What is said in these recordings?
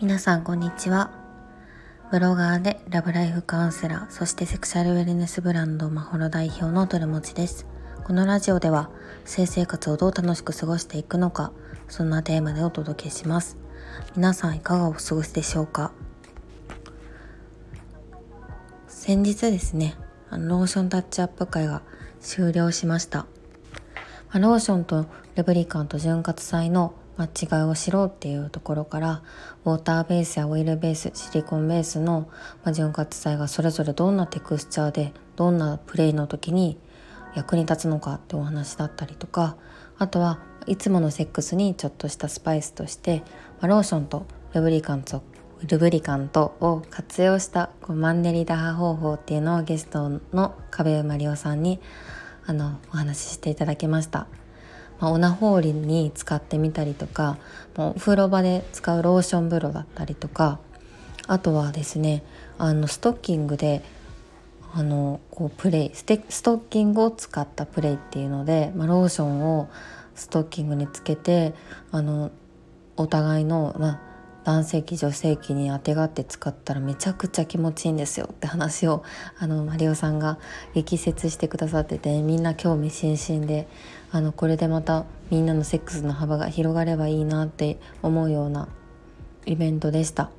皆さんこんにちは。ブロガーでラブライフカウンセラーそしてセクシャルウェルネスブランドマホロ代表のトルモチです。このラジオでは性生活をどう楽しく過ごしていくのかそんなテーマでお届けします。皆さんいかがお過ごしでしょうか？先日ですねあのローションタッチアップ会が終了しました。ローションとルブリカント潤滑剤の間違いを知ろうっていうところからウォーターベースやオイルベースシリコンベースの潤滑剤がそれぞれどんなテクスチャーでどんなプレイの時に役に立つのかってお話だったりとかあとはいつものセックスにちょっとしたスパイスとしてローションとルブリカントルブリカントを活用したマンネリ打破方法っていうのをゲストの壁馬里夫さんにあのお話ししていただきました。まあ、オナホールに使ってみたりとかもうお風呂場で使うローション風呂だったりとかあとはですねあのストッキングであのこうプレイステストッキングを使ったプレイっていうので、まあ、ローションをストッキングにつけてあのお互いの、まあ、男性器女性器にあてがって使ったらめちゃくちゃ気持ちいいんですよって話をあのマリオさんが力説してくださっててみんな興味津々であのこれでまたみんなのセックスの幅が広がればいいなって思うようなイベントでした。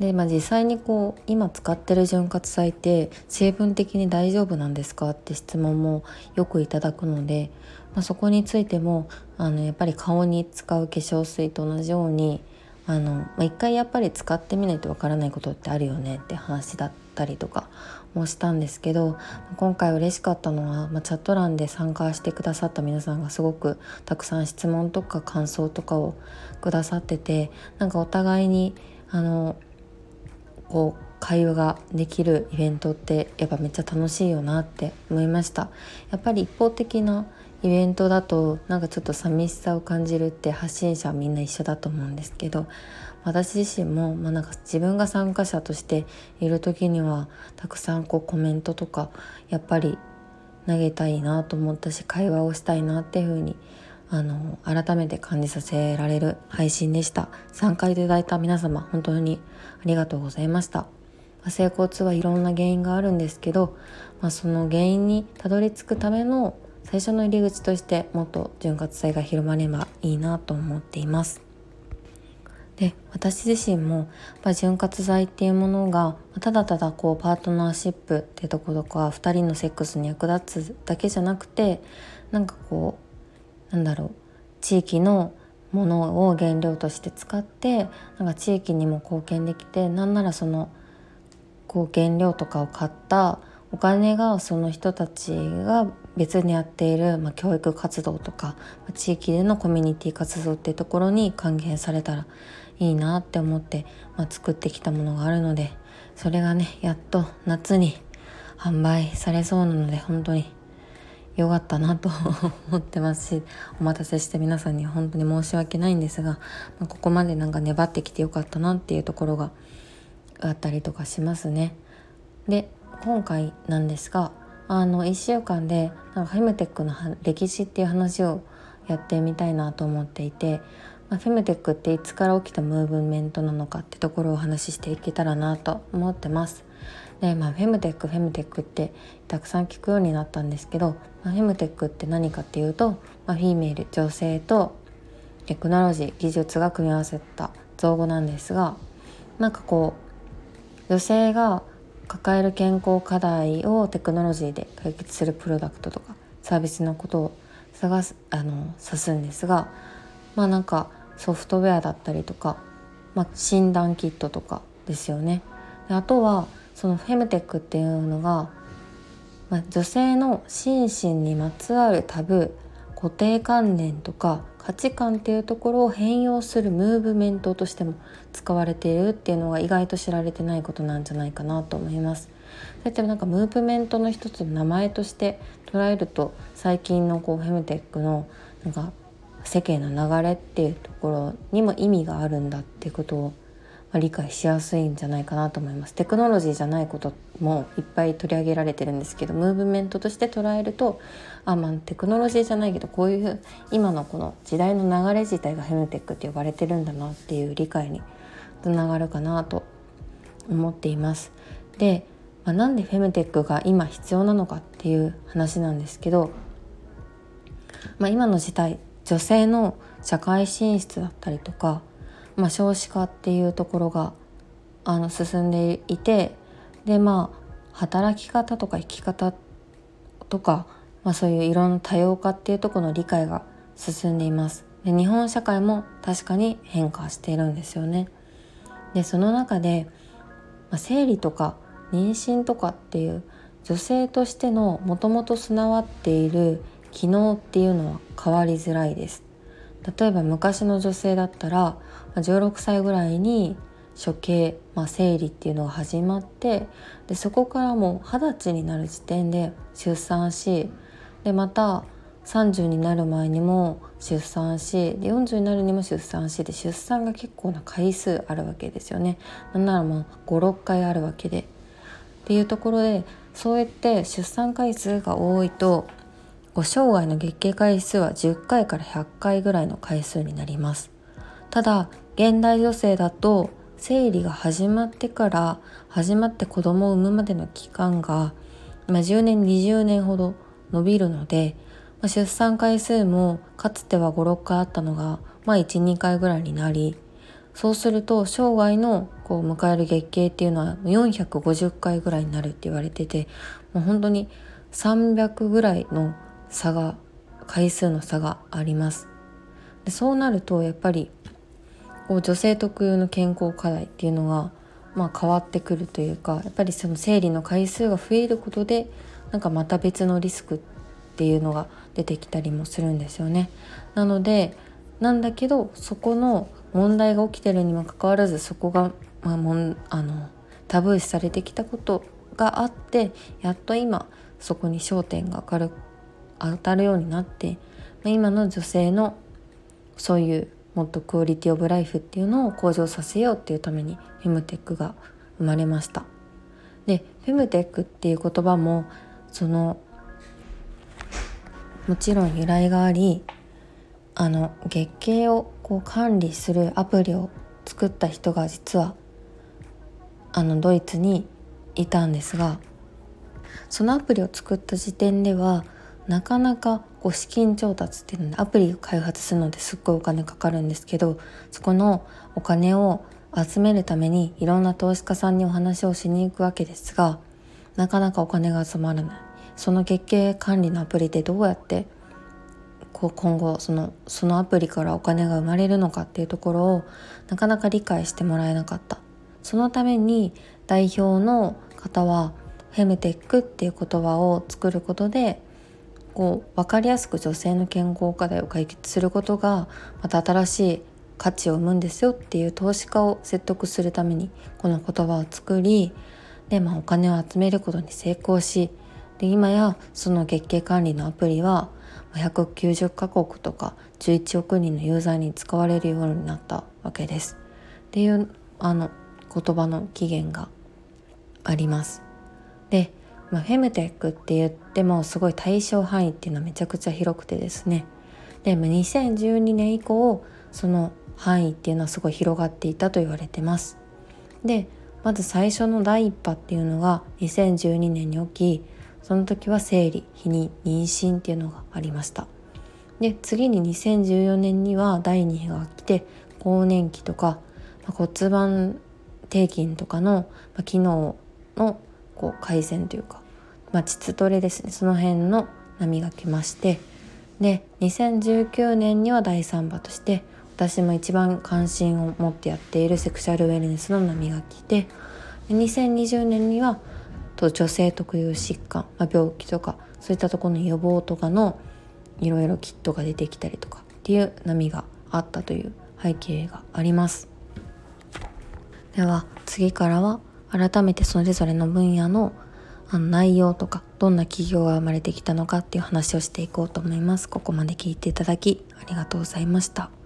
で、まあ、実際にこう今使ってる潤滑剤って成分的に大丈夫なんですかって質問もよくいただくので、まあ、そこについてもあのやっぱり顔に使う化粧水と同じようにあの、まあ、一回やっぱり使ってみないとわからないことってあるよねって話だったりとかもしたんですけど今回嬉しかったのは、まあ、チャット欄で参加してくださった皆さんがすごくたくさん質問とか感想とかをくださっててなんかお互いにあのこう会話ができるイベントってやっぱめっちゃ楽しいよなって思いました。やっぱり一方的なイベントだとなんかちょっと寂しさを感じるって発信者はみんな一緒だと思うんですけど私自身も、まあ、なんか自分が参加者としている時にはたくさんこうコメントとかやっぱり投げたいなと思ったし会話をしたいなっていうふうにあの改めて感じさせられる配信でした。参加いただいた皆様本当にありがとうございました。性交痛はいろんな原因があるんですけど、まあ、その原因にたどり着くための最初の入り口としてもっと潤滑剤が広まればいいなと思っています。で私自身もや潤滑剤っていうものがただただこうパートナーシップっていうとことか2人のセックスに役立つだけじゃなくてなんかこうなんだろう地域のものを原料として使ってなんか地域にも貢献できてなんならそのこう原料とかを買ったお金がその人たちが別にやっている、まあ、教育活動とかま地域でのコミュニティ活動っていうところに還元されたらいいなって思って、まあ、作ってきたものがあるのでそれがねやっと夏に販売されそうなので本当に良かったなと思ってますしお待たせして皆さんに本当に申し訳ないんですが、まあ、ここまでなんか粘ってきてよかったなっていうところがあったりとかしますね。で今回なんですがあの1週間でなんかフェムテックの歴史っていう話をやってみたいなと思っていて、まあ、フェムテックっていつから起きたムーブメントなのかってところをお話ししていけたらなと思ってます。でまあ、フェムテックフェムテックってたくさん聞くようになったんですけど、まあ、フェムテックって何かっていうと、まあ、フィーメール女性とテクノロジー技術が組み合わせた造語なんですがなんかこう女性が抱える健康課題をテクノロジーで解決するプロダクトとかサービスのことを探すあの指すんですがまあなんかソフトウェアだったりとか、まあ、診断キットとかですよね。であとはそのフェムテックっていうのが、まあ、女性の心身にまつわるタブー固定観念とか価値観っていうところを変容するムーブメントとしても使われているっていうのが意外と知られてないことなんじゃないかなと思います。そうやってなんかムーブメントの一つの名前として捉えると最近のこうフェムテックのなんか世間の流れっていうところにも意味があるんだっていうことをま、理解しやすいんじゃないかなと思いますテクノロジーじゃないこともいっぱい取り上げられてるんですけどムーブメントとして捉えるとあまあテクノロジーじゃないけどこういう今のこの時代の流れ自体がフェムテックって呼ばれてるんだなっていう理解につながるかなと思っています。で、まあ、なんでフェムテックが今必要なのかっていう話なんですけど、まあ、今の時代女性の社会進出だったりとかまあ、少子化っていうところがあの進んでいてでまあ働き方とか生き方とか、まあ、そういういろんな多様化っていうところの理解が進んでいます。で日本社会も確かに変化しているんですよね。でその中で、まあ、生理とか妊娠とかっていう女性としてのもともと備わっている機能っていうのは変わりづらいです。例えば昔の女性だったら16歳ぐらいに処刑、まあ、生理っていうのが始まってでそこからもう二十歳になる時点で出産しでまた30になる前にも出産しで40になるにも出産しで出産が結構な回数あるわけですよね。なんならもう56回あるわけで。っていうところでそうやって出産回数が多いとご生涯の月経回数は10回から100回ぐらいの回数になります。ただ現代女性だと生理が始まってから始まって子供を産むまでの期間が、まあ、10年20年ほど伸びるので、出産回数もかつては56回あったのが、まあ、12回ぐらいになりそうすると生涯のこう迎える月経っていうのは450回ぐらいになるって言われててもう本当に300ぐらいの差が回数の差がありますでそうなるとやっぱりこう女性特有の健康課題っていうのが、まあ、変わってくるというかやっぱりその生理の回数が増えることでなんかまた別のリスクっていうのが出てきたりもするんですよね。なのでなんだけどそこの問題が起きてるにもかかわらずそこが、まあ、もんあのタブー視されてきたことがあってやっと今そこに焦点が明るく当たるようになってま今の女性のそういうもっとクオリティオブライフっていうのを向上させようっていうためにフェムテックが生まれました。でフェムテックっていう言葉もそのもちろん由来がありあの月経をこう管理するアプリを作った人が実はあのドイツにいたんですがそのアプリを作った時点ではなかなかこう資金調達っていうのでアプリを開発するのですっごいお金かかるんですけどそこのお金を集めるためにいろんな投資家さんにお話をしに行くわけですがなかなかお金が集まらない。その月経管理のアプリでどうやってこう今後そのそのアプリからお金が生まれるのかっていうところをなかなか理解してもらえなかった。そのために代表の方はフェムテックっていう言葉を作ることでこう分かりやすく女性の健康課題を解決することがまた新しい価値を生むんですよっていう投資家を説得するためにこの言葉を作りで、まあ、お金を集めることに成功しで今やその月経管理のアプリは190カ国とか11億人のユーザーに使われるようになったわけです。っていうあの言葉の起源があります。でまあ、フェムテックって言ってもすごい対象範囲っていうのはめちゃくちゃ広くてですね。で、まあ、2012年以降その範囲っていうのはすごい広がっていたと言われてます。でまず最初の第一波っていうのが2012年に起きその時は生理避妊妊娠っていうのがありました。で次に2014年には第2波が来て更年期とか、まあ、骨盤底筋とかの、まあ、機能のこう改善というかまあ、膣トレですね。その辺の波が来まして。で2019年には第3波として私も一番関心を持ってやっているセクシャルウェルネスの波が来て2020年にはと女性特有疾患、まあ、病気とかそういったところの予防とかのいろいろキットが出てきたりとかっていう波があったという背景があります。では次からは改めてそれぞれの分野のあの内容とかどんな企業が生まれてきたのかっていう話をしていこうと思います。ここまで聞いていただきありがとうございました。